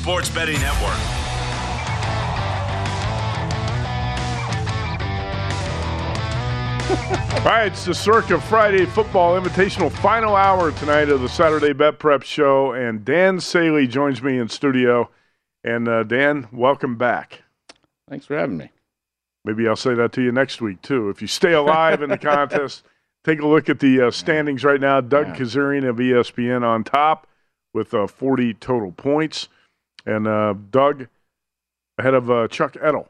Sports Betting Network. All right, it's the Circa Friday Football Invitational final hour tonight of the Saturday Bet Prep Show, and Dan Saley joins me in studio. And uh, Dan, welcome back. Thanks for having me. Maybe I'll say that to you next week too. If you stay alive in the contest, take a look at the uh, standings right now. Doug Yeah. Kezirian of ESPN on top with uh, 40 total points, and uh, Doug ahead of uh, Chuck Edel.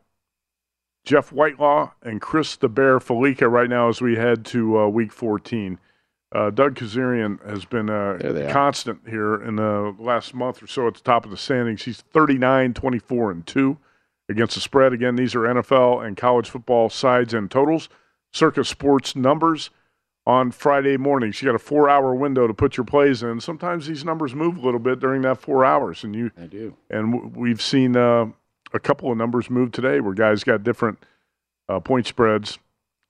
Jeff Whitelaw and Chris the Bear Fallica right now as we head to uh, week 14. Uh, Doug Kezirian has been uh, are. constant here in the last month or so at the top of the standings. He's 39, 24, and 2 against the spread. Again, these are NFL and college football sides and totals. Circa Sports numbers on Friday mornings. You got a four hour window to put your plays in. Sometimes these numbers move a little bit during that four hours, and you I do. and w- we've seen uh, a couple of numbers move today where guys got different uh, point spreads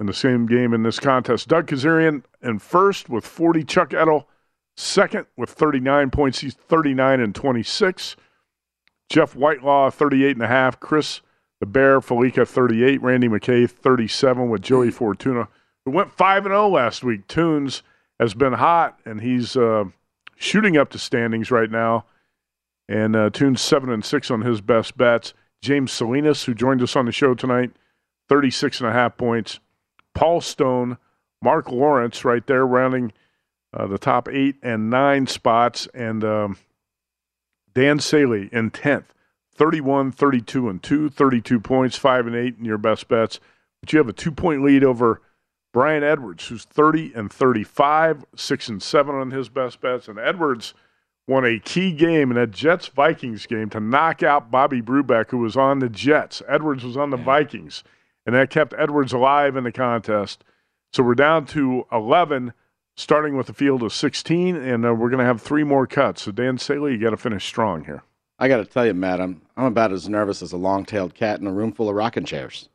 in the same game in this contest. Doug Kezirian in first with 40. Chuck Edel second with 39 points. He's 39 and 26. Jeff Whitelaw 38 and a half. Chris the Bear Fallica 38. Randy McKay 37 with Joey Fortuna who went 5 and 0 last week. Tunes has been hot and he's uh, shooting up to standings right now and uh, Tunes seven and six on his best bets. James Salinas, who joined us on the show tonight, 36 and a half points. Paul Stone, Mark Lawrence, right there, rounding uh, the top eight and nine spots, and um, Dan Saley in 10th, 31, 32, and 2, 32 points, 5 and 8 in your best bets. But you have a two point lead over Brian Edwards, who's 30 and 35, 6 and 7 on his best bets. And Edwards won a key game in that Jets Vikings game to knock out Bobby Brubeck, who was on the Jets. Edwards was on the Vikings, and that kept Edwards alive in the contest. So we're down to 11, starting with a field of 16, and uh, we're going to have three more cuts. So, Dan Saley, you got to finish strong here. I got to tell you, Matt, I'm I'm about as nervous as a long-tailed cat in a room full of rocking chairs.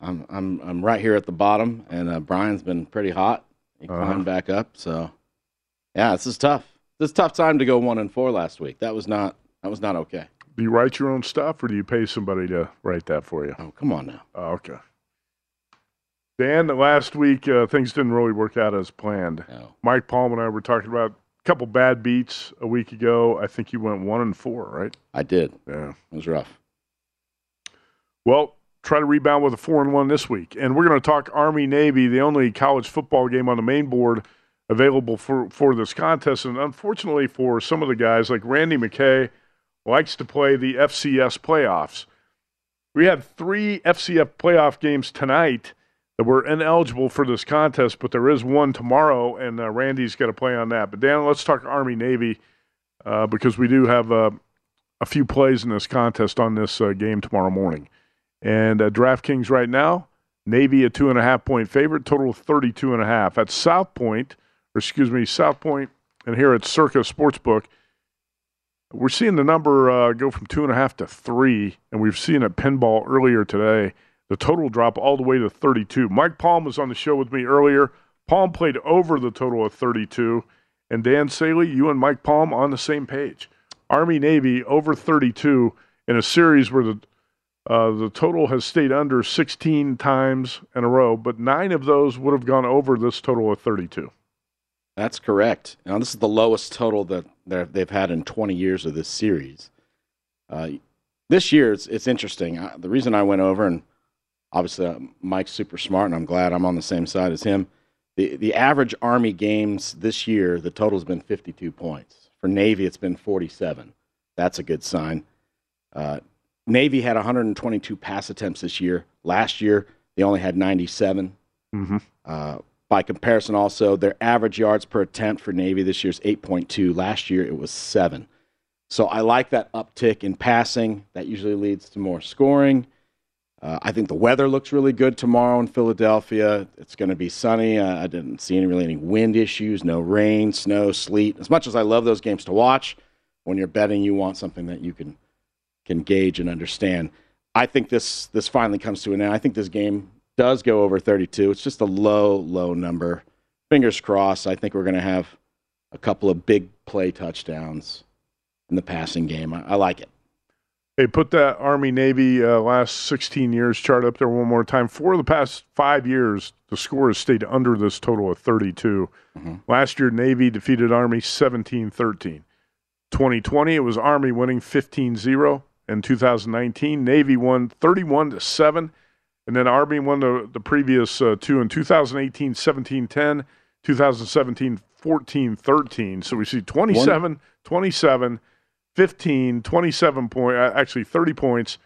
I'm I'm I'm right here at the bottom, and uh, Brian's been pretty hot. He Uh-huh. climbed back up, so yeah, this is tough. This is a tough time to go one and four last week. That was not that was not okay. Do you write your own stuff, or do you pay somebody to write that for you? Oh, come on now. Oh, okay. Dan, last week uh, things didn't really work out as planned. No. Mike Palm and I were talking about a couple bad beats a week ago. I think you went one and four, right? I did. Yeah. It was rough. Well, try to rebound with a four and one this week. And we're going to talk Army Navy, the only college football game on the main board available for for this contest. And unfortunately for some of the guys, like Randy McKay, likes to play the FCS playoffs. We had three FCS playoff games tonight that were ineligible for this contest, but there is one tomorrow, and uh, Randy's got to play on that. But Dan, let's talk Army Navy uh, because we do have uh, a few plays in this contest on this uh, game tomorrow morning. And uh, DraftKings right now, Navy a two and a half point favorite, total 32 and a half. At South Point, or excuse me, South Point, and here at Circa Sportsbook, we're seeing the number uh, go from two and a half to three, and we've seen a pinball earlier today. The total drop all the way to 32. Mike Palm was on the show with me earlier. Palm played over the total of 32, and Dan Saley, you and Mike Palm on the same page. Army Navy over 32 in a series where the uh, the total has stayed under 16 times in a row, but nine of those would have gone over this total of 32. That's correct. Now, this is the lowest total that they've had in 20 years of this series. Uh, this year, it's, it's interesting. I, the reason I went over, and obviously uh, Mike's super smart, and I'm glad I'm on the same side as him. The, the average Army games this year, the total has been 52 points. For Navy, it's been 47. That's a good sign. Uh, Navy had 122 pass attempts this year. Last year, they only had 97. Mm-hmm. Uh, by comparison, also, their average yards per attempt for Navy this year is 8.2. Last year, it was 7. So I like that uptick in passing. That usually leads to more scoring. Uh, I think the weather looks really good tomorrow in Philadelphia. It's going to be sunny. Uh, I didn't see any really any wind issues, no rain, snow, sleet. As much as I love those games to watch, when you're betting, you want something that you can can gauge and understand. I think this this finally comes to an end. I think this game does go over 32. It's just a low, low number. Fingers crossed. I think we're going to have a couple of big play touchdowns in the passing game. I, I like it. Hey, put that Army Navy uh, last 16 years chart up there one more time. For the past five years, the score has stayed under this total of 32. Mm-hmm. Last year, Navy defeated Army 17 13. 2020, it was Army winning 15 0 in 2019. Navy won 31 to 7. And then Army won the, the previous uh, two in 2018, 17 10, 2017, 14 13. So we see 27, One. 27, 15, 27 point, uh, actually 30 points.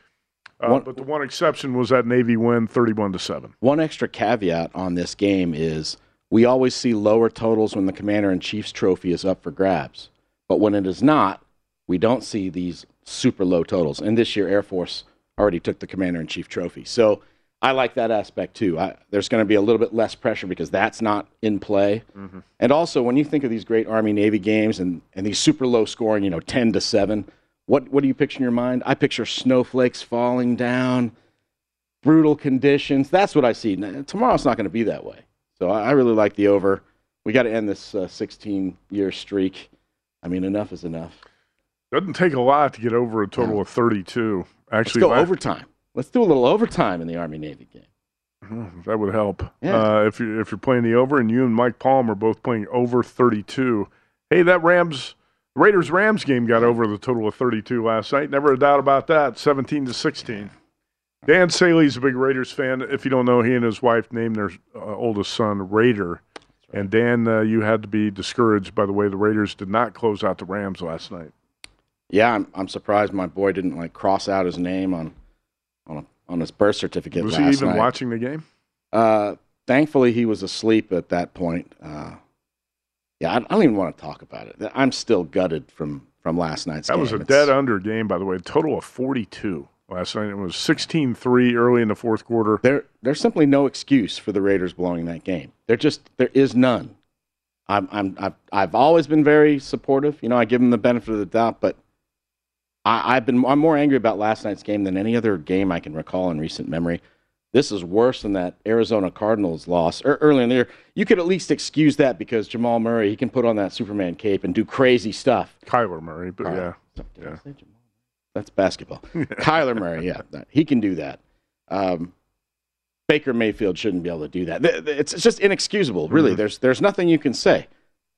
Uh, one, but the one exception was that Navy win 31 to 7. One extra caveat on this game is we always see lower totals when the Commander in Chief's trophy is up for grabs. But when it is not, we don't see these super low totals. And this year, Air Force already took the Commander in Chief trophy. So I like that aspect too. I, there's going to be a little bit less pressure because that's not in play. Mm-hmm. And also, when you think of these great Army Navy games and, and these super low scoring, you know, 10 to 7, what, what do you picture in your mind? I picture snowflakes falling down, brutal conditions. That's what I see. Tomorrow's not going to be that way. So I, I really like the over. We got to end this 16 uh, year streak. I mean, enough is enough. Doesn't take a lot to get over a total of 32. Actually, Let's go overtime. Let's do a little overtime in the Army Navy game. Hmm, that would help. Yeah. Uh, if you're if you're playing the over, and you and Mike Palm are both playing over 32. Hey, that Rams Raiders Rams game got over the total of 32 last night. Never a doubt about that. 17 to 16. Dan Saley's a big Raiders fan. If you don't know, he and his wife named their uh, oldest son Raider. And Dan, uh, you had to be discouraged by the way the Raiders did not close out the Rams last night. Yeah, I'm, I'm surprised my boy didn't like cross out his name on on a, on his birth certificate. Was he even night. watching the game? Uh, thankfully, he was asleep at that point. Uh, yeah, I, I, don't even want to talk about it. I'm still gutted from from last night's. That game. was a it's, dead under game, by the way. Total of 42 last night. It was 16-3 early in the fourth quarter. There, there's simply no excuse for the Raiders blowing that game. There just there is none. I'm, I'm I've I've always been very supportive. You know, I give them the benefit of the doubt, but I, have been I'm more angry about last night's game than any other game I can recall in recent memory. This is worse than that Arizona Cardinals loss er, early in the year. You could at least excuse that because Jamal Murray he can put on that Superman cape and do crazy stuff. Kyler Murray, but yeah, yeah. that's basketball. Kyler Murray, yeah, he can do that. Um, Baker Mayfield shouldn't be able to do that. It's, just inexcusable, really. Mm-hmm. There's there's nothing you can say.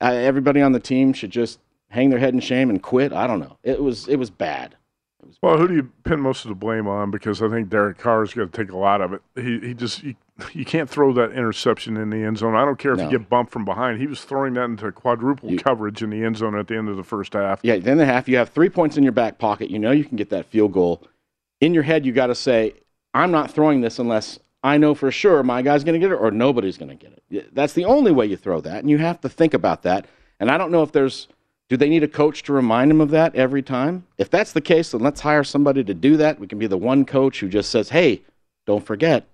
Uh, everybody on the team should just hang their head in shame and quit. I don't know. It was it was bad. It was. Well, who do you pin most of the blame on? Because I think Derek Carr's got to take a lot of it. He he just you, you can't throw that interception in the end zone. I don't care if No. you get bumped from behind. He was throwing that into quadruple You- coverage in the end zone at the end of the first half. Yeah, then the half, you have three points in your back pocket. You know you can get that field goal. In your head, you got to say, I'm not throwing this unless I know for sure my guy's going to get it or nobody's going to get it. That's the only way you throw that, and you have to think about that. And I don't know if there's, do they need a coach to remind them of that every time? If that's the case, then let's hire somebody to do that. We can be the one coach who just says, hey, don't forget,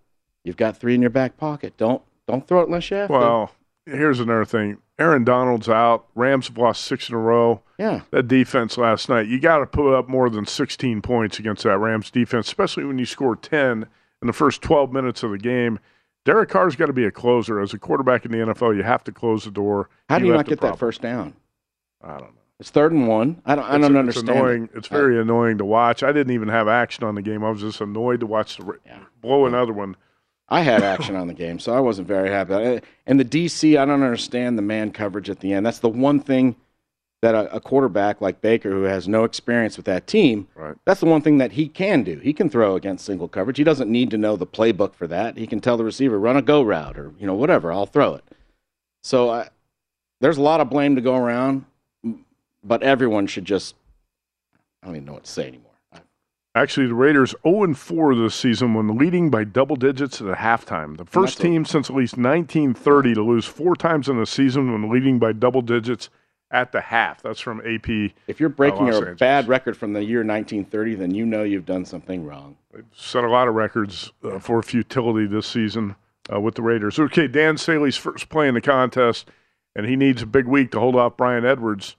you've got three in your back pocket. Don't don't throw it unless you have to. Well, here's another thing. Aaron Donald's out. Rams have lost six in a row. Yeah. That defense last night, you got to put up more than 16 points against that Rams defense, especially when you score 10 in the first 12 minutes of the game. Derek Carr's got to be a closer. As a quarterback in the NFL, you have to close the door. How do you have not get that first down? I don't know. It's third and one. I don't. I don't it's understand. it. It's very annoying to watch. I didn't even have action on the game. I was just annoyed to watch the Yeah. blow another one. I had action on the game, so I wasn't very happy. Uh, And the DC, I don't understand the man coverage at the end. That's the one thing that a, a quarterback like Baker, who has no experience with that team, Right. that's the one thing that he can do. He can throw against single coverage. He doesn't need to know the playbook for that. He can tell the receiver, run a go route or you know whatever. I'll throw it. So I, there's a lot of blame to go around, but everyone should just. I don't even know what to say anymore. Actually, the Raiders 0 4 this season when leading by double digits at halftime. The first team since at least 1930 to lose four times in a season when leading by double digits at the half. That's from AP. If you're breaking Los a bad record from the year 1930, then you know you've done something wrong. They've set a lot of records uh, for futility this season uh, with the Raiders. Okay, Dan Saley's first play in the contest, and he needs a big week to hold off Brian Edwards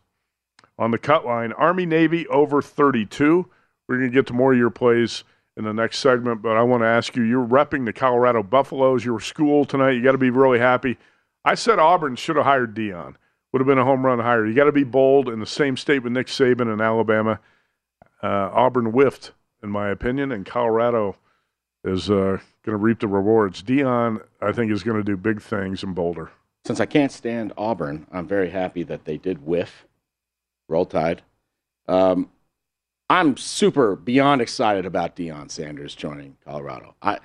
on the cut line. Army Navy over 32. We're going to get to more of your plays in the next segment, but I want to ask you you're repping the Colorado Buffaloes, your school tonight. You got to be really happy. I said Auburn should have hired Deion. Would have been a home run hire. You got to be bold in the same state with Nick Saban in Alabama. Uh, Auburn whiffed, in my opinion, and Colorado is uh, going to reap the rewards. Deion, I think, is going to do big things in Boulder. Since I can't stand Auburn, I'm very happy that they did whiff. Roll Tide. Um, I'm super beyond excited about Deion Sanders joining Colorado. I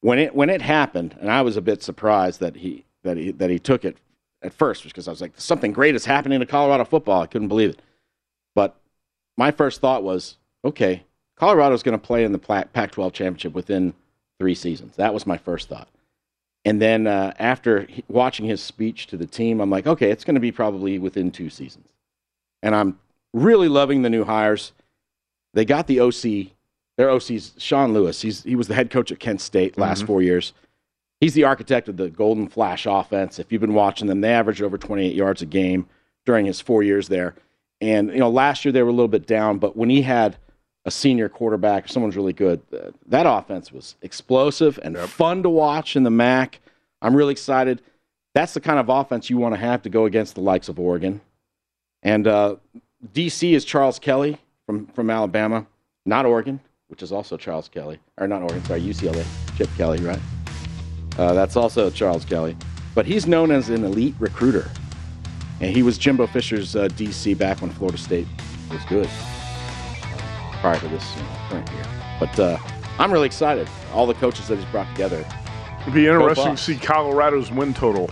when it when it happened, and I was a bit surprised that he that he that he took it at first, because I was like, something great is happening to Colorado football. I couldn't believe it. But my first thought was, okay, Colorado's going to play in the Pac-12 championship within three seasons. That was my first thought. And then uh, after watching his speech to the team, I'm like, okay, it's going to be probably within two seasons. And I'm really loving the new hires. They got the OC. Their OC's Sean Lewis. He's he was the head coach at Kent State last four years. He's the architect of the Golden Flash offense. If you've been watching them, they averaged over 28 yards a game during his four years there. And you know, last year they were a little bit down, but when he had a senior quarterback, someone's really good, uh, that offense was explosive and fun to watch in the MAC. I'm really excited. That's the kind of offense you want to have to go against the likes of Oregon. And uh, DC is Charles Kelly from, from Alabama, not Oregon, which is also Charles Kelly. Or not Oregon, sorry, UCLA. Chip Kelly, right? Uh, that's also Charles Kelly. But he's known as an elite recruiter. And he was Jimbo Fisher's uh, DC back when Florida State was good prior to this you know, current year. But uh, I'm really excited. All the coaches that he's brought together. It'd be interesting to see Colorado's win total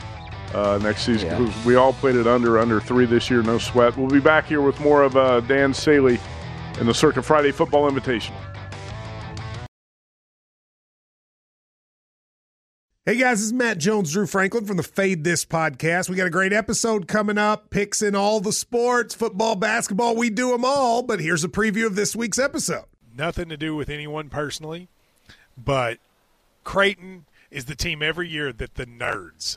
uh, next season Yeah. we all played it under under three this year. No sweat. We'll be back here with more of uh, Dan Saley in the Circa Friday Football Invitation. Hey guys, this is Matt Jones, Drew Franklin from the Fade This podcast. We got a great episode coming up, picks in all the sports, football, basketball, we do them all. But here's a preview of this week's episode. nothing to do with anyone personally, but Creighton is the team every year that the nerds,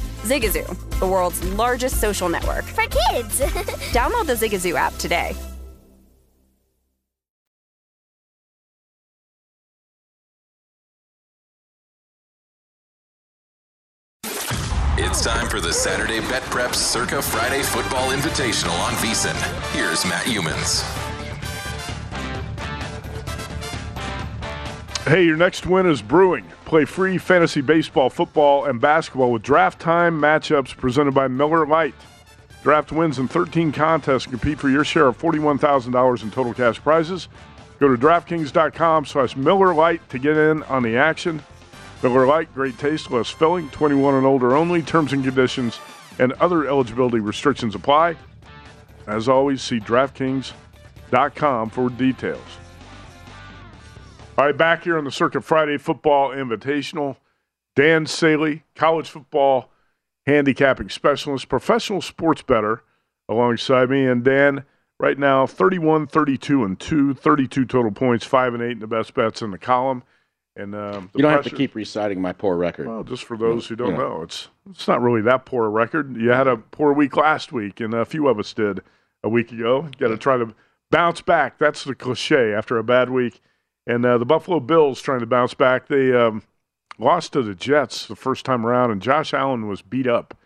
Zigazoo, the world's largest social network. For kids. Download the Zigazoo app today. It's time for the Saturday Bet Prep Circa Friday Football Invitational on VSiN. Here's Matt Youmans. Hey, your next win is brewing. Play free fantasy baseball, football, and basketball with draft time matchups presented by Miller Lite. Draft wins in 13 contests and compete for your share of $41,000 in total cash prizes. Go to DraftKings.com slash Miller Lite to get in on the action. Miller Lite, great taste, less filling, 21 and older only. Terms and conditions and other eligibility restrictions apply. As always, see DraftKings.com for details. All right, back here on the Circa Friday Football Invitational. Dan Saley, college football handicapping specialist, professional sports better alongside me. And Dan, right now, 31, 32, and 2, 32 total points, 5 and 8 in the best bets in the column. And um, You don't have to keep reciting my poor record. Well, just for those who don't Yeah. know, it's it's not really that poor a record. You had a poor week last week, and a few of us did a week ago. Got to try to bounce back. That's the cliche after a bad week. And uh, the Buffalo Bills trying to bounce back. They um, lost to the Jets the first time around, and Josh Allen was beat up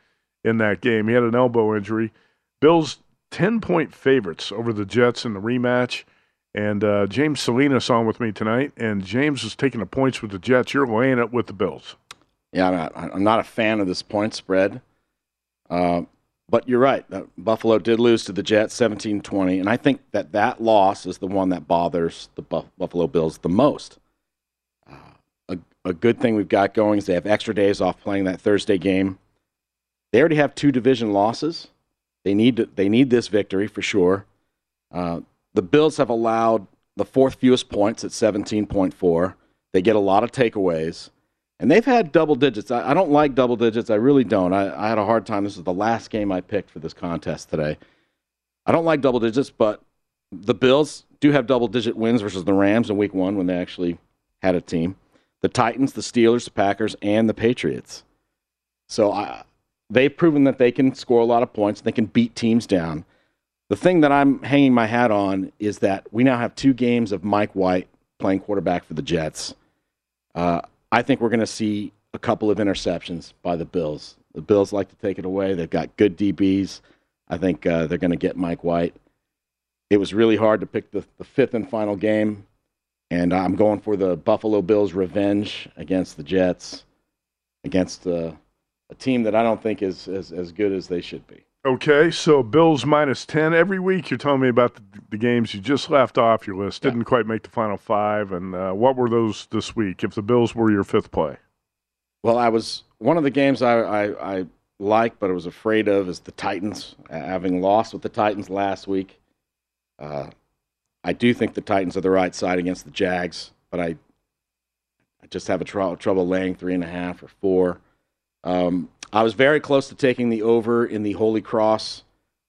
in that game. He had an elbow injury. Bills ten point favorites over the Jets in the rematch. And uh, James Salinas on with me tonight, and James is taking the points with the Jets. You're laying it with the Bills. Yeah, I'm not, I'm not a fan of this point spread. Uh, but you're right. Uh, Buffalo did lose to the Jets 17 20. And I think that that loss is the one that bothers the Buff- Buffalo Bills the most. Uh, a, a good thing we've got going is they have extra days off playing that Thursday game. They already have two division losses. They need, to, they need this victory for sure. Uh, the Bills have allowed the fourth fewest points at 17.4. They get a lot of takeaways. And they've had double digits. I, I don't like double digits. I really don't. I, I had a hard time. This is the last game I picked for this contest today. I don't like double digits, but the Bills do have double digit wins versus the Rams in week one when they actually had a team. The Titans, the Steelers, the Packers, and the Patriots. So I, they've proven that they can score a lot of points. They can beat teams down. The thing that I'm hanging my hat on is that we now have two games of Mike White playing quarterback for the Jets. Uh, I think we're going to see a couple of interceptions by the Bills. The Bills like to take it away. They've got good DBs. I think uh, they're going to get Mike White. It was really hard to pick the, the fifth and final game. and I'm going for the Buffalo Bills revenge against the Jets, against uh, a team that I don't think is as, as good as they should be. Okay, so Bills minus 10. Every week you're telling me about the, the games you just left off your list, didn't quite make the final five. And uh, what were those this week if the Bills were your fifth play? Well, I was one of the games I, I, I like, but I was afraid of is the Titans. Uh, having lost with the Titans last week, uh, I do think the Titans are the right side against the Jags, but I, I just have a tr- trouble laying three and a half or four. Um, I was very close to taking the over in the Holy Cross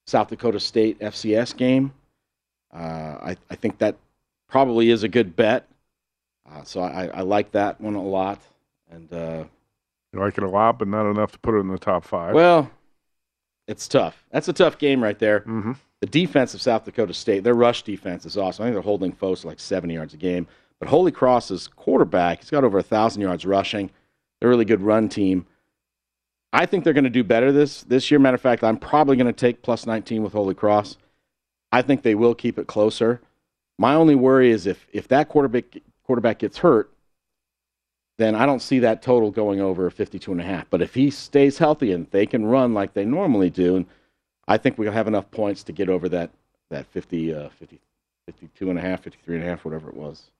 South Dakota State FCS game. Uh, I, I, think that probably is a good bet. Uh, so I, I, like that one a lot. And uh, you like it a lot, but not enough to put it in the top five. Well, it's tough. That's a tough game right there. Mm-hmm. The defense of South Dakota State, their rush defense is awesome. I think they're holding foes like 70 yards a game. But Holy Cross's quarterback, he's got over a thousand yards rushing. They're a really good run team. I think they're going to do better this this year. Matter of fact, I'm probably going to take plus 19 with Holy Cross. I think they will keep it closer. My only worry is if if that quarterback quarterback gets hurt, then I don't see that total going over 52 and a half. But if he stays healthy and they can run like they normally do, I think we'll have enough points to get over that that 50, uh, 50 52 and a half, 53 and a half, whatever it was.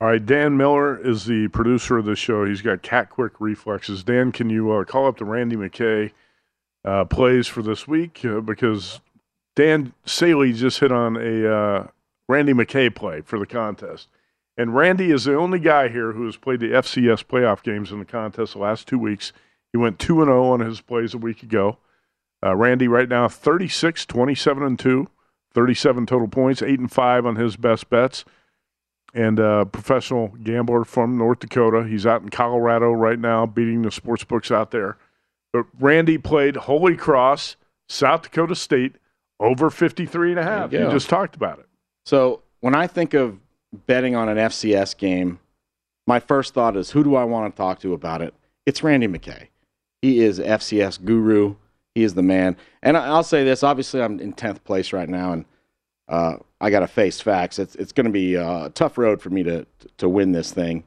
All right, Dan Miller is the producer of the show. He's got cat quick reflexes. Dan, can you uh, call up the Randy McKay uh, plays for this week? Uh, because Dan Saley just hit on a uh, Randy McKay play for the contest. And Randy is the only guy here who has played the FCS playoff games in the contest the last two weeks. He went 2 and 0 on his plays a week ago. Uh, Randy, right now, 36, 27 and 2, 37 total points, 8 and 5 on his best bets and a professional gambler from North Dakota. He's out in Colorado right now, beating the sports books out there. But Randy played Holy Cross, South Dakota State, over 53 and a half. You, you just talked about it. So when I think of betting on an FCS game, my first thought is who do I want to talk to about it? It's Randy McKay. He is FCS guru. He is the man. And I'll say this obviously, I'm in 10th place right now, and uh, I got to face facts. It's it's going to be a tough road for me to to win this thing.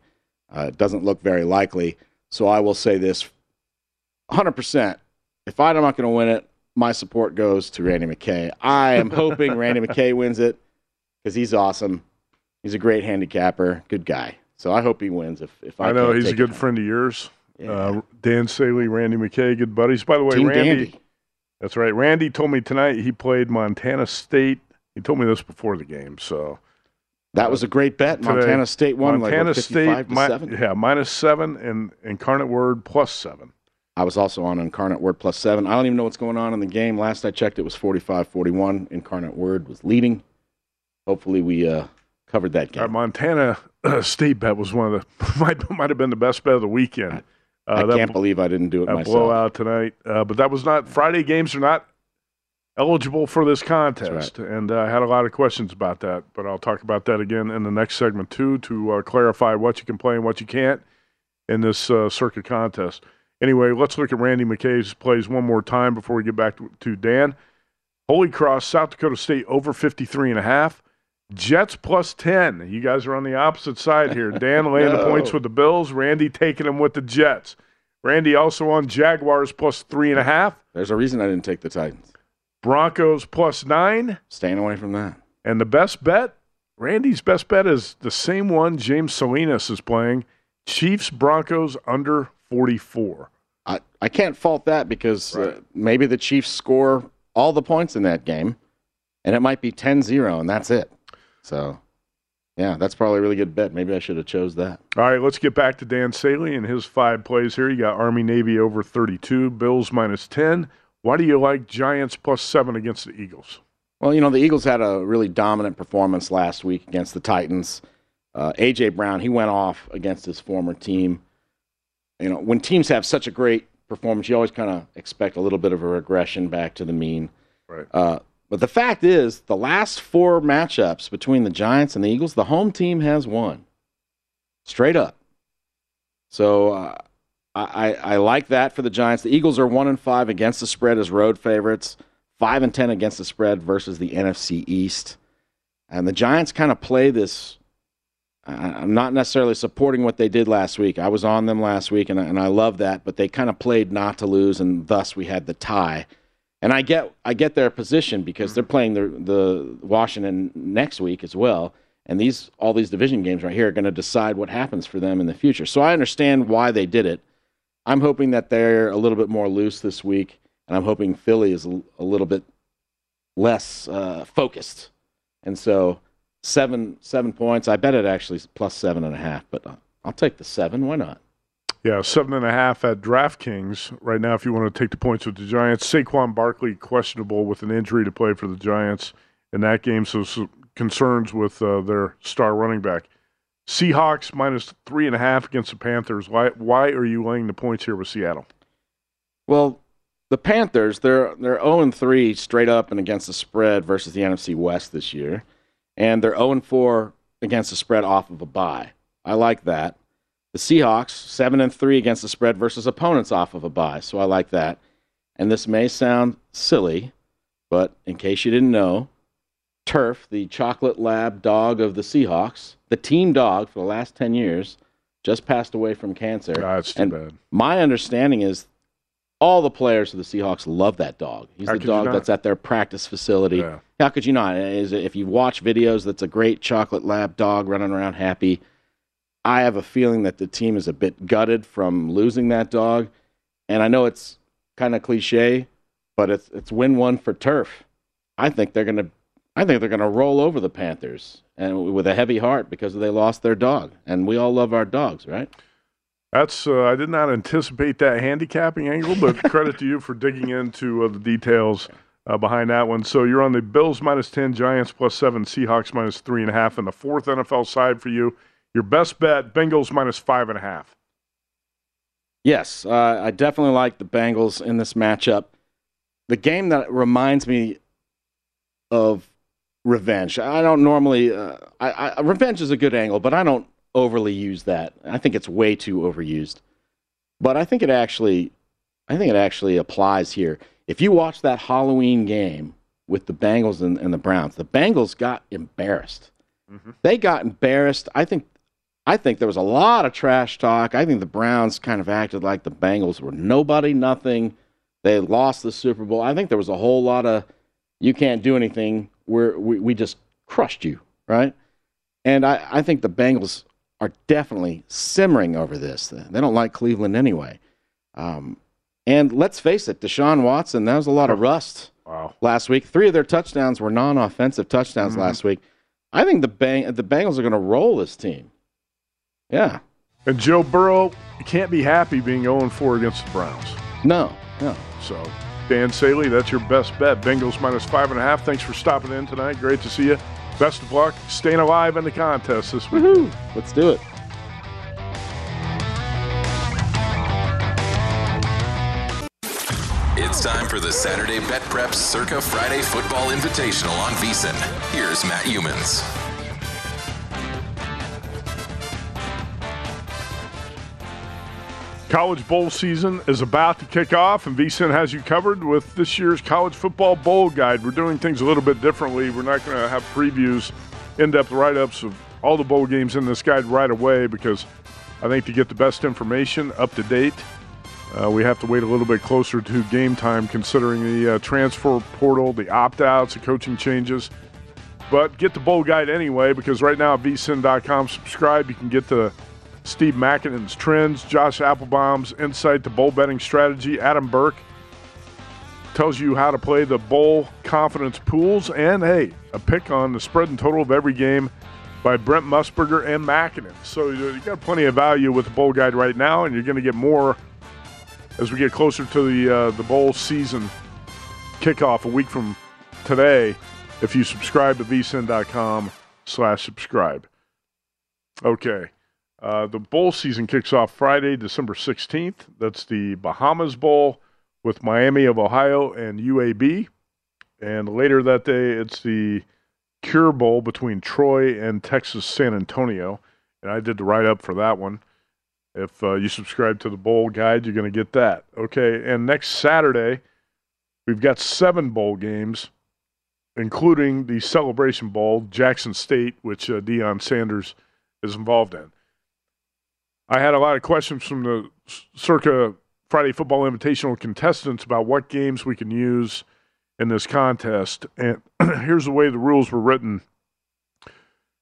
Uh, it doesn't look very likely. So I will say this: 100. percent If I'm not going to win it, my support goes to Randy McKay. I am hoping Randy McKay wins it because he's awesome. He's a great handicapper, good guy. So I hope he wins. If if I, I know he's a good friend of yours. Yeah. Uh, Dan Saley, Randy McKay, good buddies. By the way, Team Randy. Dandy. That's right. Randy told me tonight he played Montana State he told me this before the game, so that was a great bet. Today, Montana State won Montana like State, mi-. Yeah, minus seven and Incarnate Word plus seven. I was also on Incarnate Word plus seven. I don't even know what's going on in the game. Last I checked, it was 45-41. Incarnate Word was leading. Hopefully, we uh, covered that game. Our Montana uh, State bet was one of the might might have been the best bet of the weekend. Uh, I can't believe I didn't do it that myself. blowout tonight, uh, but that was not Friday games are not eligible for this contest. Right. And uh, I had a lot of questions about that, but I'll talk about that again in the next segment, too, to uh, clarify what you can play and what you can't in this uh, Circa contest. Anyway, let's look at Randy McKay's plays one more time before we get back to, to Dan. Holy Cross, South Dakota State over 53 and a half. Jets plus 10. You guys are on the opposite side here. Dan laying no. the points with the Bills, Randy taking them with the Jets. Randy also on Jaguars plus three and a half. There's a reason I didn't take the Titans. Broncos plus nine. Staying away from that. And the best bet, Randy's best bet is the same one James Salinas is playing Chiefs Broncos under 44. I, I can't fault that because Right. uh, maybe the Chiefs score all the points in that game and it might be 10 0 and that's it. So, yeah, that's probably a really good bet. Maybe I should have chose that. All right, let's get back to Dan Saley and his five plays here. You got Army Navy over 32, Bills minus 10. Why do you like Giants plus seven against the Eagles? Well, you know, the Eagles had a really dominant performance last week against the Titans. Uh, A.J. Brown, he went off against his former team. You know, when teams have such a great performance, you always kind of expect a little bit of a regression back to the mean. Right. Uh, but the fact is, the last four matchups between the Giants and the Eagles, the home team has won. Straight up. So uh, I, I like that for the Giants. The Eagles are one and five against the spread as road favorites, five and ten against the spread versus the NFC East. And the Giants kind of play this I'm not necessarily supporting what they did last week. I was on them last week, and I, and I love that. But they kind of played not to lose, and thus we had the tie. And I get I get their position because they're playing the the Washington next week as well. And these all these division games right here are going to decide what happens for them in the future. So I understand why they did it. I'm hoping that they're a little bit more loose this week, and I'm hoping Philly is a, a little bit less uh, focused. And so seven seven points. I bet it actually plus seven and a half, but uh, I'll take the seven. Why not? Yeah, seven and a half at DraftKings right now. If you want to take the points with the Giants, Saquon Barkley questionable with an injury to play for the Giants in that game, so some concerns with uh, their star running back. Seahawks minus three and a half against the Panthers. Why? Why are you laying the points here with Seattle? Well, the Panthers they're they're zero and three straight up and against the spread versus the NFC West this year, and they're zero and four against the spread off of a bye. I like that. The Seahawks, 7 and 3 against the spread versus opponents off of a bye. So I like that. And this may sound silly, but in case you didn't know, Turf, the chocolate lab dog of the Seahawks, the team dog for the last 10 years, just passed away from cancer. Ah, that's too and bad. My understanding is all the players of the Seahawks love that dog. He's How the dog that's at their practice facility. Yeah. How could you not? Is if you watch videos, that's a great chocolate lab dog running around happy. I have a feeling that the team is a bit gutted from losing that dog, and I know it's kind of cliche, but it's it's win one for turf. I think they're gonna, I think they're gonna roll over the Panthers and with a heavy heart because they lost their dog, and we all love our dogs, right? That's uh, I did not anticipate that handicapping angle, but credit to you for digging into uh, the details uh, behind that one. So you're on the Bills minus ten, Giants plus seven, Seahawks minus three and a half, and the fourth NFL side for you. Your best bet: Bengals minus five and a half. Yes, uh, I definitely like the Bengals in this matchup. The game that reminds me of revenge. I don't normally. Uh, I, I, revenge is a good angle, but I don't overly use that. I think it's way too overused. But I think it actually, I think it actually applies here. If you watch that Halloween game with the Bengals and, and the Browns, the Bengals got embarrassed. They got embarrassed. I think I think there was a lot of trash talk. I think the Browns kind of acted like the Bengals were nobody, nothing. They lost the Super Bowl. I think there was a whole lot of you can't do anything. We're, we we just crushed you, right? And I, I think the Bengals are definitely simmering over this. They don't like Cleveland anyway. Um, and let's face it, Deshaun Watson, that was a lot of rust Wow. last week. Three of their touchdowns were non-offensive touchdowns last week. I think the bang the Bengals are going to roll this team. Yeah. And Joe Burrow can't be happy being 0 4 against the Browns. No, no. So, Dan Saley, that's your best bet. Bengals minus five and a half. Thanks for stopping in tonight. Great to see you. Best of luck. Staying alive in the contest this week. Let's do it. It's time for the Saturday Bet Prep Circa Friday Football Invitational on VSiN. Here's Matt Youmans. College bowl season is about to kick off, and VSiN has you covered with this year's college football bowl guide. We're doing things a little bit differently. We're not going to have previews, in depth write ups of all the bowl games in this guide right away because I think to get the best information up to date, uh, we have to wait a little bit closer to game time considering the uh, transfer portal, the opt outs, the coaching changes. But get the bowl guide anyway because right now at vsin.com, subscribe. You can get the Steve Makinen's trends, Josh Appelbaum's insight to bowl betting strategy, Adam Burke tells you how to play the bowl confidence pools, and hey, a pick on the spread and total of every game by Brent Musburger and Mackinnon. So you got plenty of value with the bowl guide right now, and you're going to get more as we get closer to the uh, the bowl season kickoff a week from today. If you subscribe to vsin.com slash subscribe. Okay. Uh, the bowl season kicks off Friday, December 16th. That's the Bahamas Bowl with Miami of Ohio and UAB. And later that day, it's the Cure Bowl between Troy and Texas San Antonio. And I did the write up for that one. If uh, you subscribe to the bowl guide, you're going to get that. Okay. And next Saturday, we've got seven bowl games, including the Celebration Bowl, Jackson State, which uh, Deion Sanders is involved in. I had a lot of questions from the circa Friday Football Invitational contestants about what games we can use in this contest. And here's the way the rules were written.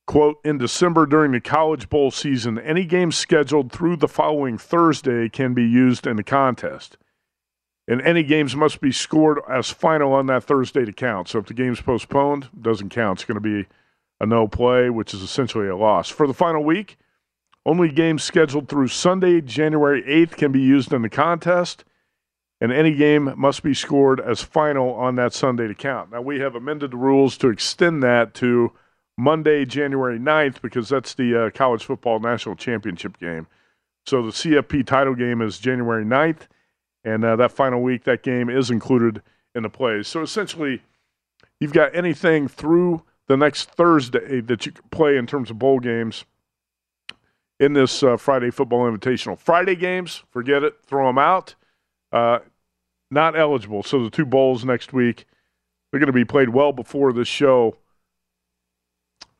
Quote, in December during the College Bowl season, any game scheduled through the following Thursday can be used in the contest. And any games must be scored as final on that Thursday to count. So if the game's postponed, doesn't count. It's going to be a no play, which is essentially a loss. For the final week, only games scheduled through Sunday, January 8th can be used in the contest, and any game must be scored as final on that Sunday to count. Now, we have amended the rules to extend that to Monday, January 9th, because that's the uh, College Football National Championship game. So the CFP title game is January 9th, and uh, that final week, that game is included in the plays. So essentially, you've got anything through the next Thursday that you can play in terms of bowl games in this uh, Friday Football Invitational. Friday games, forget it, throw them out. Uh, not eligible. So the two bowls next week, they're going to be played well before this show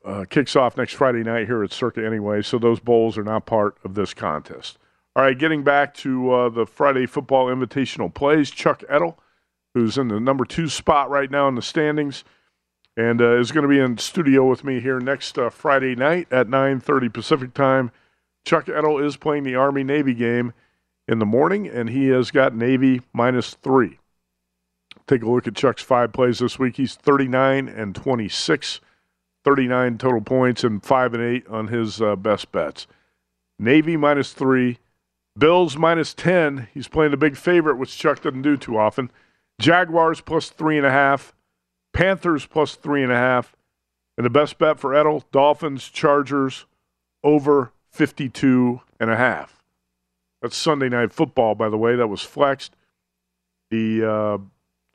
uh, kicks off next Friday night here at Circa anyway. So those bowls are not part of this contest. All right, getting back to uh, the Friday Football Invitational plays, Chuck Edel, who's in the number two spot right now in the standings and uh, is going to be in studio with me here next uh, Friday night at 9:30 Pacific time. Chuck Edel is playing the Army Navy game in the morning, and he has got Navy minus three. Take a look at Chuck's five plays this week. He's 39 and 26, 39 total points, and five and eight on his uh, best bets. Navy minus three, Bills minus 10. He's playing the big favorite, which Chuck doesn't do too often. Jaguars plus three and a half. Panthers plus three and a half. And the best bet for Edel, Dolphins, Chargers over 52 and a half. That's Sunday night football, by the way. That was flexed. The uh,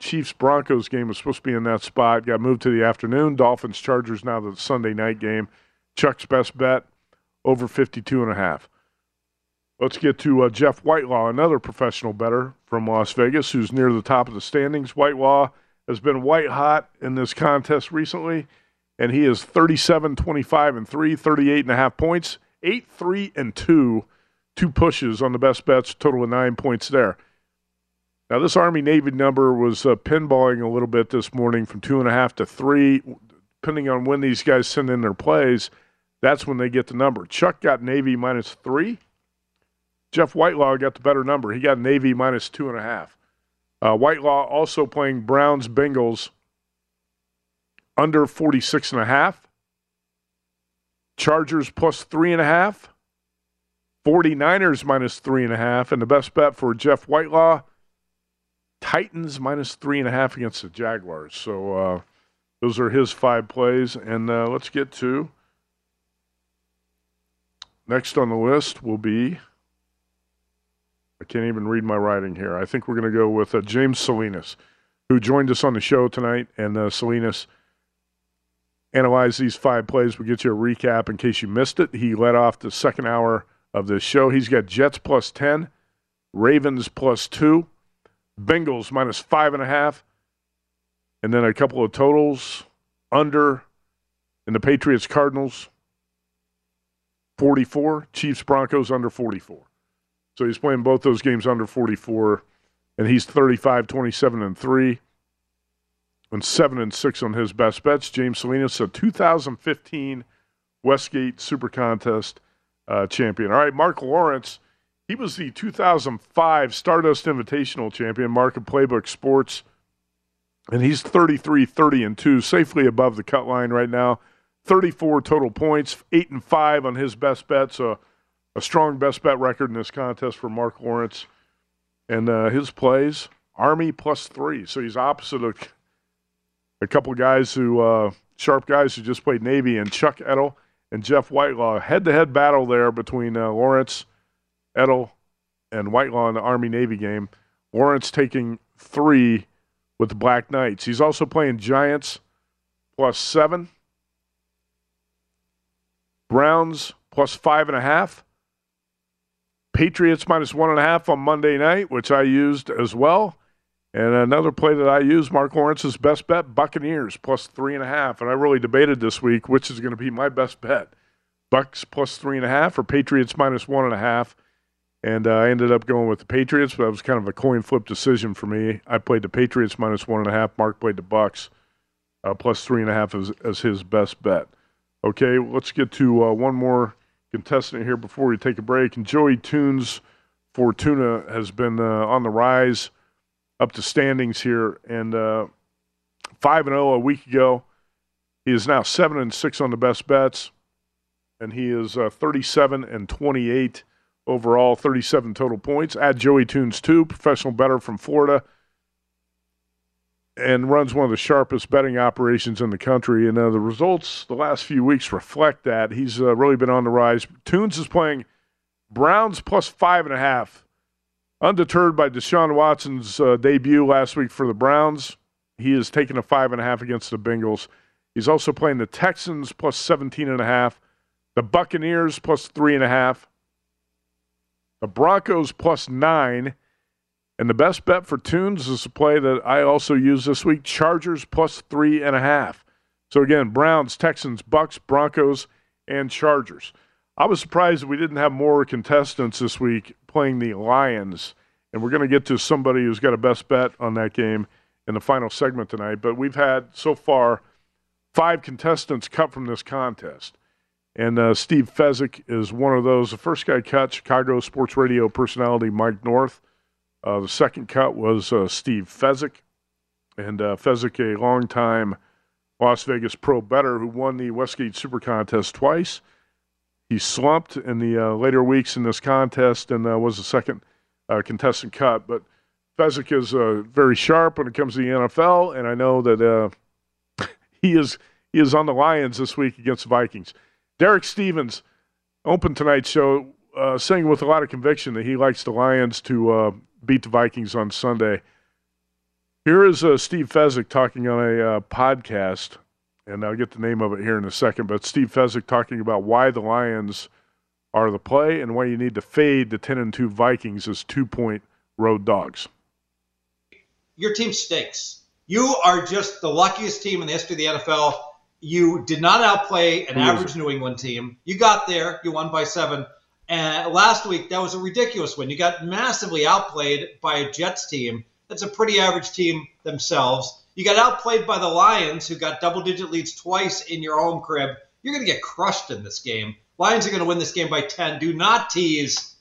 Chiefs Broncos game was supposed to be in that spot. Got moved to the afternoon. Dolphins Chargers now the Sunday night game. Chuck's best bet over 52 and a half. Let's get to uh, Jeff Whitelaw, another professional better from Las Vegas, who's near the top of the standings. Whitelaw has been white hot in this contest recently, and he is 37, 25, and 3, 38 and a half points, 8, 3, and 2, two pushes on the best bets, total of nine points there. Now, this Army Navy number was uh, pinballing a little bit this morning from two and a half to three, depending on when these guys send in their plays. That's when they get the number. Chuck got Navy minus three. Jeff Whitelaw got the better number. He got Navy minus two and a half. Uh, Whitelaw also playing Browns Bengals under 46 and a half. Chargers plus three and a half. 49ers minus three and a half. And the best bet for Jeff Whitelaw, Titans minus three and a half against the Jaguars. So uh, those are his five plays. And uh, let's get to next on the list will be I can't even read my writing here. I think we're going to go with uh, James Salinas, who joined us on the show tonight. And uh, Salinas analyzed these five plays. We'll get you a recap in case you missed it. He led off the second hour of this show. He's got Jets plus 10, Ravens plus 2, Bengals minus 5.5, and then a couple of totals under in the Patriots Cardinals 44, Chiefs Broncos under 44. So he's playing both those games under 44, and he's 35, 27, and 3, and 7 and 6 on his best bets. James Salinas, a 2015 Westgate Super Contest uh, champion. All right, Mark Lawrence, he was the 2005 Stardust Invitational champion, Mark of Playbook Sports, and he's 33, 30, and 2, safely above the cut line right now. 34 total points, 8 and 5 on his best bets. A strong best bet record in this contest for Mark Lawrence. And uh, his plays, Army plus three. So he's opposite of a couple of guys who, uh, sharp guys who just played Navy, and Chuck Edel and Jeff Whitelaw. Head to head battle there between uh, Lawrence, Edel, and Whitelaw in the Army Navy game. Lawrence taking three with the Black Knights. He's also playing Giants plus seven, Browns plus five and a half, Patriots minus one and a half on Monday night, which I used as well. And another play that I use, Mark Lawrence's best bet, Buccaneers plus three and a half. And I really debated this week which is going to be my best bet. Bucks plus three and a half, or Patriots minus one and a half. And uh, I ended up going with the Patriots, but that was kind of a coin flip decision for me. I played the Patriots minus one and a half. Mark played the Bucks uh, plus three and a half as, as his best bet. Okay, let's get to uh, one more contestant here before we take a break. And Joey Tunes Fortuna has been uh, on the rise up to standings here, and uh, five and zero a week ago. He is now seven and six on the best bets, and he is uh, thirty-seven and twenty-eight overall, thirty-seven total points. Add Joey Tunes two, professional better from Florida, and runs one of the sharpest betting operations in the country. And uh, the results the last few weeks reflect that he's uh, really been on the rise. Tunes is playing Browns plus five and a half Undeterred by Deshaun Watson's uh, debut last week for the Browns, he is taking a five and a half against the Bengals. He's also playing the Texans plus 17 and a half, the Buccaneers plus three and a half, the Broncos plus nine, and the best bet for Tunes is a play that I also use this week: Chargers plus three and a half. So again, Browns, Texans, Bucks, Broncos, and Chargers. I was surprised that we didn't have more contestants this week playing the Lions, and we're going to get to somebody who's got a best bet on that game in the final segment tonight. But we've had so far five contestants cut from this contest. And uh, Steve Fezzik is one of those. The first guy cut, Chicago sports radio personality Mike North. Uh, the second cut was uh, Steve Fezzik. And uh, Fezzik, a longtime Las Vegas pro better who won the Westgate Super Contest twice. He slumped in the uh, later weeks in this contest and uh, was the second uh, contestant cut. But Fezzik is uh, very sharp when it comes to the NFL, and I know that uh, he is he is on the Lions this week against the Vikings. Derek Stevens opened tonight's show uh, saying with a lot of conviction that he likes the Lions to beat the Vikings on Sunday. Here is Steve Fezzik talking on a podcast and I'll get the name of it here in a second. But Steve Fezzik talking about why the Lions are the play and why you need to fade the 10 and 2 Vikings as two point road dogs. Your team stinks. You are just the luckiest team in the history of the NFL. You did not outplay an average New England team. You got there, you won by seven. And last week, that was a ridiculous win. You got massively outplayed by a Jets team that's a pretty average team themselves. You got outplayed by the Lions, who got double digit leads twice in your home crib. You're going to get crushed in this game. Lions are going to win this game by 10. Do not tease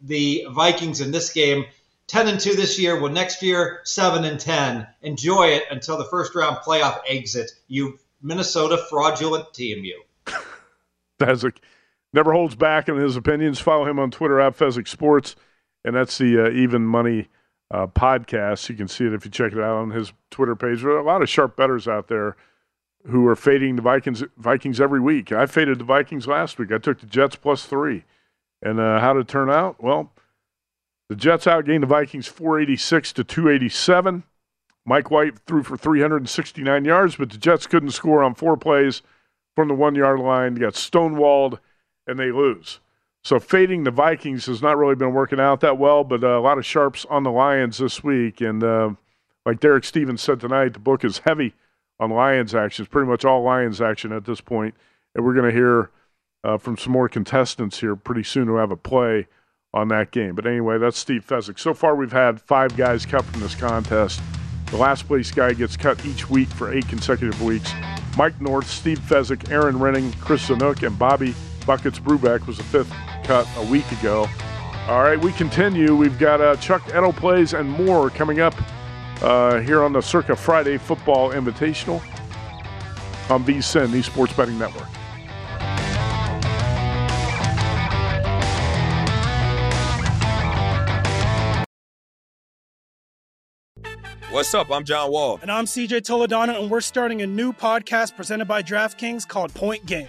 the Vikings in this game. 10 and 2 this year. Well, next year, 7 and 10. Enjoy it until the first round playoff exit. You Minnesota fraudulent team, you. Fezzik never holds back in his opinions. Follow him on Twitter at Fezzik Sports, and that's the uh, even money uh, podcast. You can see it if you check it out on his Twitter page. There are a lot of sharp bettors out there who are fading the Vikings Vikings every week. I faded the Vikings last week. I took the Jets plus three. And uh, how did it turn out? Well, the Jets outgained the Vikings 486 to 287. Mike White threw for 369 yards, but the Jets couldn't score on four plays from the one yard line. They got stonewalled, and they lose. So fading the Vikings has not really been working out that well, but uh, a lot of sharps on the Lions this week. And uh, like Derek Stevens said tonight, the book is heavy on Lions action. It's pretty much all Lions action at this point. And we're going to hear uh, from some more contestants here pretty soon who have a play on that game. But anyway, that's Steve Fezzik. So far, we've had five guys cut from this contest. The last place guy gets cut each week for eight consecutive weeks. Mike North, Steve Fezzik, Aaron Renning, Chris Sanook, and Bobby Buckets Brubeck was the fifth cut a week ago. All right, we continue. We've got uh, Chuck Edel plays and more coming up uh, here on the Circa Friday Football Invitational on VSIN, the Sports Betting Network. What's up? I'm John Wall. And I'm CJ Toledano, and we're starting a new podcast presented by DraftKings called Point Game.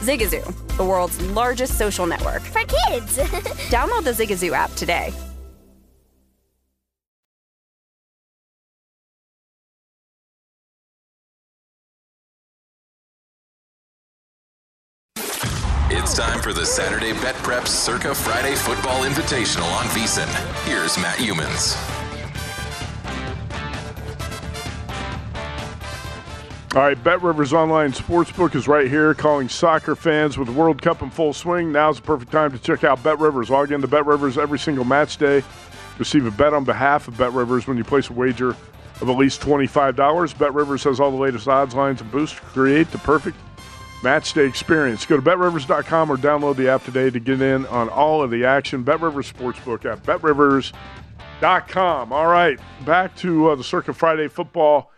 Zigazoo, the world's largest social network. For kids. Download the Zigazoo app today. It's time for the Saturday Bet Prep Circa Friday Football Invitational on VSIN. Here's Matt Youmans. All right, Bet Rivers Online Sportsbook is right here calling soccer fans with the World Cup in full swing. Now's the perfect time to check out Bet Rivers. Log into Bet Rivers every single match day. Receive a bet on behalf of Bet Rivers when you place a wager of at least $25. Bet Rivers has all the latest odds, lines, and boosts to create the perfect match day experience. Go to betrivers.com or download the app today to get in on all of the action. Bet Rivers Sportsbook at betrivers.com. All right, back to uh, the Circa Friday football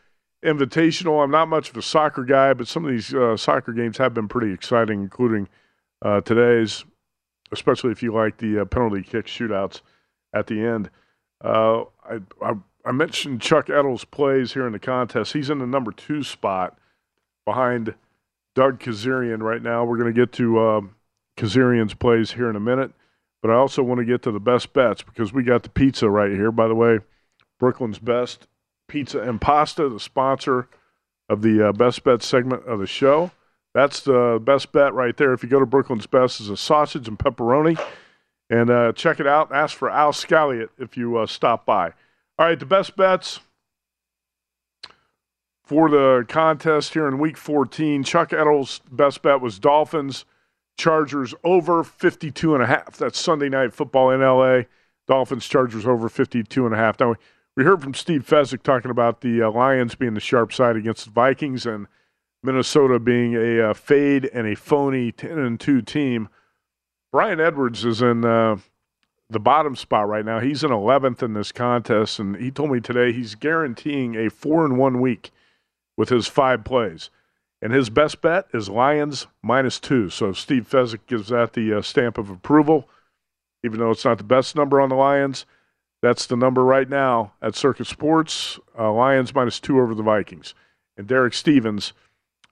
invitational. I'm not much of a soccer guy, but some of these uh, soccer games have been pretty exciting, including uh, today's, especially if you like the uh, penalty kick shootouts at the end. Uh, I, I, I mentioned Chuck Edel's plays here in the contest. He's in the number two spot behind Doug Kezirian right now. We're going to get to uh, Kezirian's plays here in a minute, but I also want to get to the best bets because we got the pizza right here. By the way, Brooklyn's best Pizza and Pasta, the sponsor of the uh, Best Bet segment of the show. That's the best bet right there. If you go to Brooklyn's Best, is a sausage and pepperoni. And uh, check it out. Ask for Al Scalliot if you uh, stop by. All right, the best bets for the contest here in week 14. Chuck Edel's best bet was Dolphins, Chargers over 52 and a half. That's Sunday night football in LA. Dolphins, Chargers over 52 and a half. Now, we heard from Steve Fezzik talking about the uh, Lions being the sharp side against the Vikings and Minnesota being a uh, fade and a phony 10 and 2 team. Brian Edwards is in uh, the bottom spot right now. He's in 11th in this contest, and he told me today he's guaranteeing a 4 and 1 week with his five plays. And his best bet is Lions minus two. So Steve Fezzik gives that the uh, stamp of approval, even though it's not the best number on the Lions. That's the number right now at Circa Sports. Uh, Lions minus two over the Vikings. And Derek Stevens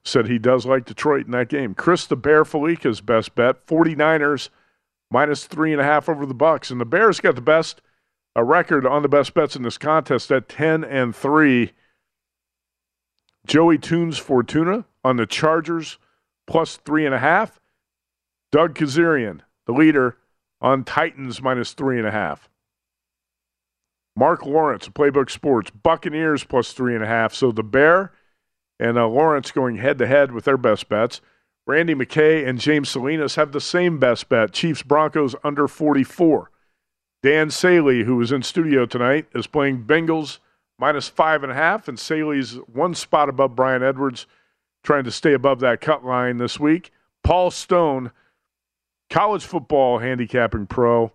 said he does like Detroit in that game. Chris the Bear Fallica's best bet, 49ers minus three and a half over the Bucks. And the Bears got the best uh, record on the best bets in this contest at 10 and 3. Joey Tunes Fortuna on the Chargers plus three and a half. Doug Kezirian, the leader, on Titans minus three and a half. Mark Lawrence, Playbook Sports, Buccaneers plus three and a half. So the Bear and uh, Lawrence going head to head with their best bets. Randy McKay and James Salinas have the same best bet. Chiefs Broncos under 44. Dan Saley, who was in studio tonight, is playing Bengals minus five and a half, and Saley's one spot above Brian Edwards, trying to stay above that cut line this week. Paul Stone, college football handicapping pro,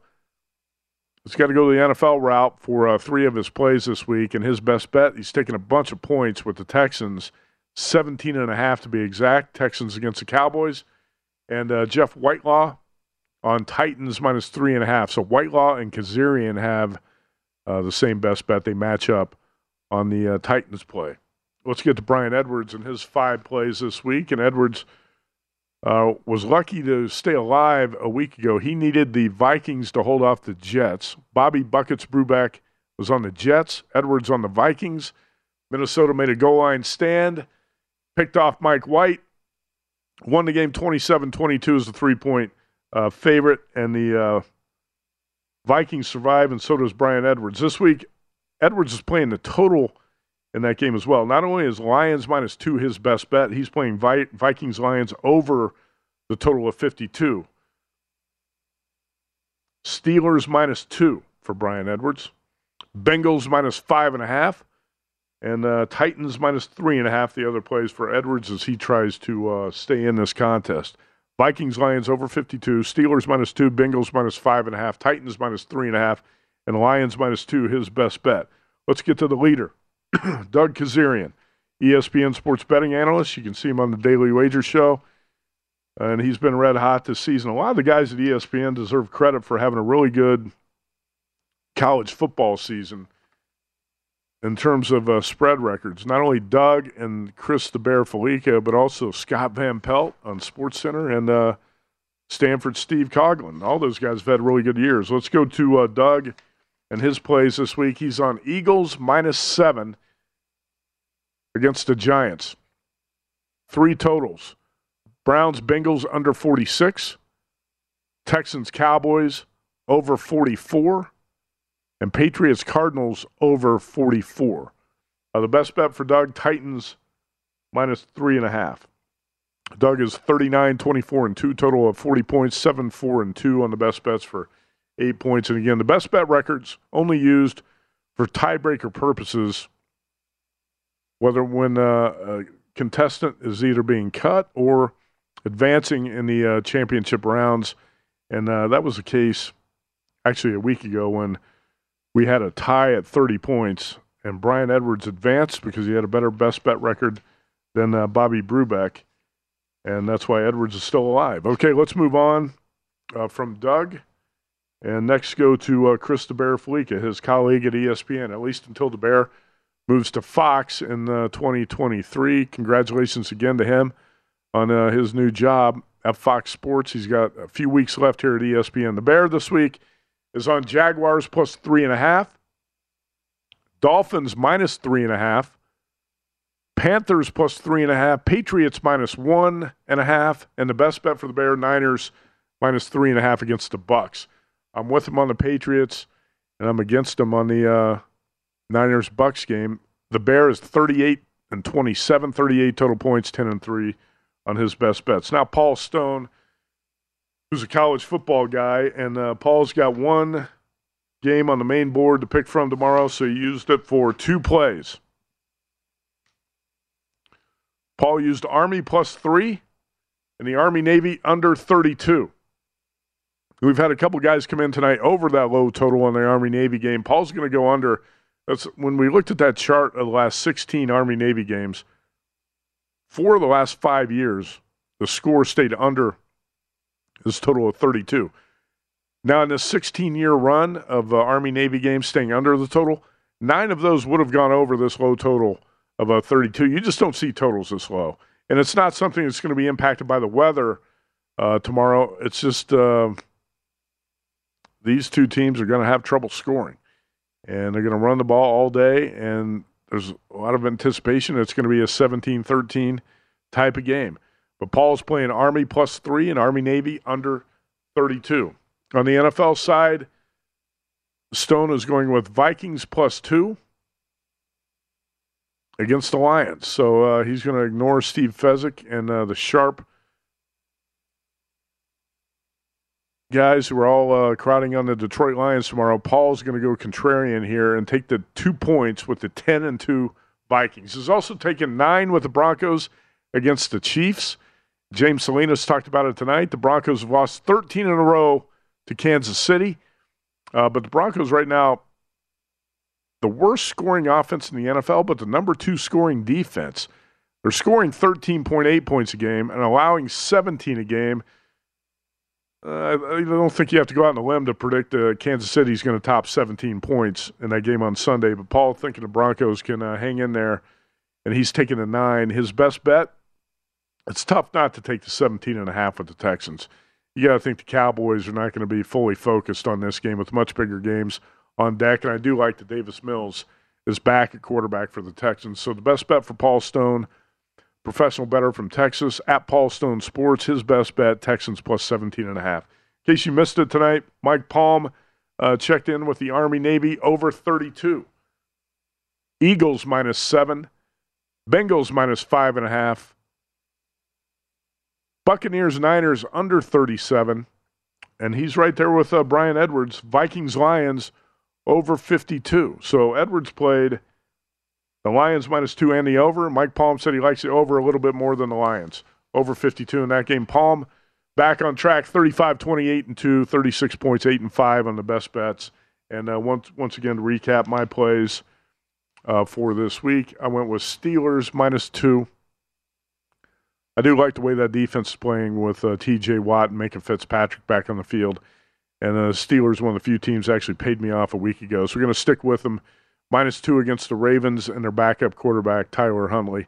has got to go the NFL route for uh, three of his plays this week, and his best bet, he's taking a bunch of points with the Texans, 17 and a half to be exact. Texans against the Cowboys, and uh, Jeff Whitelaw on Titans minus three and a half. So Whitelaw and Kezirian have uh, the same best bet. They match up on the uh, Titans play. Let's get to Brian Edwards and his five plays this week. And Edwards uh, was lucky to stay alive a week ago. He needed the Vikings to hold off the Jets. Bobby Buckets Brubeck was on the Jets. Edwards on the Vikings. Minnesota made a goal line stand, picked off Mike White, won the game 27 22 as the three point uh, favorite, and the uh, Vikings survive, and so does Brian Edwards. This week, Edwards is playing the total in that game as well. Not only is Lions minus two his best bet, he's playing Vi- Vikings Lions over the total of 52. Steelers minus two for Brian Edwards. Bengals minus five and a half. And uh, Titans minus three and a half. The other plays for Edwards as he tries to uh, stay in this contest. Vikings Lions over 52. Steelers minus two. Bengals minus five and a half. Titans minus three and a half and Lions minus two, his best bet. Let's get to the leader, Doug Kezirian, ESPN sports betting analyst. You can see him on the Daily Wager Show, and he's been red hot this season. A lot of the guys at ESPN deserve credit for having a really good college football season in terms of uh, spread records. Not only Doug and Chris the Bear Fallica, but also Scott Van Pelt on Sports Center and uh, Stanford Steve Coughlin. All those guys have had really good years. Let's go to uh, Doug and his plays this week. He's on Eagles minus seven against the Giants. Three totals Browns, Bengals under 46, Texans, Cowboys over 44, and Patriots, Cardinals over 44. Uh, the best bet for Doug, Titans minus three and a half. Doug is 39, 24, and 2, total of 40 points, 7, 4, and 2 on the best bets for eight points. And again, the best bet records only used for tiebreaker purposes, whether when uh, a contestant is either being cut or advancing in the uh, championship rounds. And uh, that was the case actually a week ago when we had a tie at 30 points, and Brian Edwards advanced because he had a better best bet record than uh, Bobby Brubeck. And that's why Edwards is still alive. Okay, let's move on uh, from Doug and next, go to uh, Chris DeBear Fallica, his colleague at ESPN, at least until DeBear moves to Fox in uh, 2023. Congratulations again to him on uh, his new job at Fox Sports. He's got a few weeks left here at ESPN. The Bear this week is on Jaguars plus three and a half, Dolphins minus three and a half, Panthers plus three and a half, Patriots minus one and a half, and the best bet for the Bear Niners minus three and a half against the Bucks. I'm with him on the Patriots, and I'm against him on the uh, Niners Bucks game. The Bear is 38 and 27, 38 total points, 10 and 3 on his best bets. Now, Paul Stone, who's a college football guy, and uh, Paul's got one game on the main board to pick from tomorrow, so he used it for two plays. Paul used Army plus three and the Army Navy under 32. We've had a couple guys come in tonight over that low total on the Army Navy game. Paul's going to go under. That's when we looked at that chart of the last 16 Army Navy games. Four of the last five years, the score stayed under this total of 32. Now, in this 16 year run of uh, Army Navy games staying under the total, nine of those would have gone over this low total of uh, 32. You just don't see totals this low. And it's not something that's going to be impacted by the weather uh, tomorrow. It's just uh, these two teams are going to have trouble scoring. And they're going to run the ball all day. And there's a lot of anticipation it's going to be a 17 13 type of game. But Paul's playing Army plus three and Army Navy under 32. On the NFL side, Stone is going with Vikings plus two against the Lions. So uh, he's going to ignore Steve Fezzik and uh, the sharp guys who are all uh, crowding on the Detroit Lions tomorrow. Paul's going to go contrarian here and take the two points with the 10 and 2 Vikings. He's also taken nine with the Broncos against the Chiefs. James Salinas talked about it tonight. The Broncos have lost 13 in a row to Kansas City. Uh, but the Broncos right now, the worst scoring offense in the NFL, but the number two scoring defense. They're scoring 13.8 points a game and allowing 17 a game. Uh, I don't think you have to go out on a limb to predict uh, Kansas City's going to top 17 points in that game on Sunday. But Paul thinking the Broncos can uh, hang in there, and he's taking a nine. His best bet. It's tough not to take the 17 and a half with the Texans. You got to think the Cowboys are not going to be fully focused on this game with much bigger games on deck. And I do like that Davis Mills is back at quarterback for the Texans. So the best bet for Paul Stone professional better from Texas at Paul Stone Sports. His best bet, Texans plus 17 and a half. In case you missed it tonight, Mike Palm uh, checked in with the Army Navy over 32. Eagles minus seven, Bengals minus five and a half, Buccaneers Niners under 37, and he's right there with uh, Brian Edwards. Vikings Lions over 52. So Edwards played the Lions minus two and the over. Mike Palm said he likes the over a little bit more than the Lions. Over 52 in that game. Palm back on track 35 28 and 2, 36 points, 8 and 5 on the best bets. And uh, once, once again, to recap my plays uh, for this week, I went with Steelers minus two. I do like the way that defense is playing with uh, TJ Watt and Minkah Fitzpatrick back on the field. And the uh, Steelers, one of the few teams, actually paid me off a week ago. So we're going to stick with them minus two against the Ravens and their backup quarterback Tyler Huntley.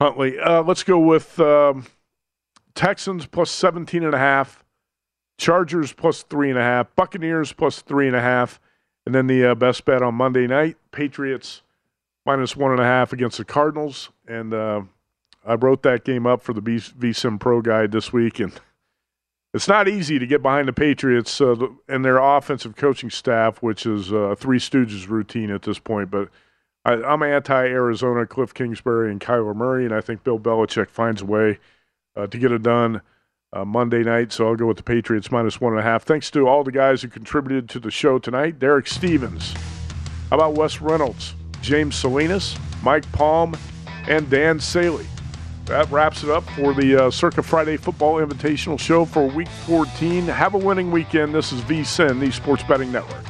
Huntley, uh, let's go with um, Texans plus 17 and a half, Chargers plus three and a half, Buccaneers plus three and a half, and then the uh, best bet on Monday night, Patriots minus one and a half against the Cardinals. And uh, I wrote that game up for the VSIN Pro Guide this week, and it's not easy to get behind the Patriots uh, and their offensive coaching staff, which is a Three Stooges routine at this point. But I, am anti-Arizona, Cliff Kingsbury and Kyler Murray, and I think Bill Belichick finds a way uh, to get it done uh, Monday night. So I'll go with the Patriots minus one and a half. Thanks to all the guys who contributed to the show tonight: Derek Stevens, how about Wes Reynolds, James Salinas, Mike Palm, and Dan Saley that wraps it up for the uh, Circa Friday Football Invitational Show for Week 14. Have a winning weekend. This is VSIN, the Sports Betting Network.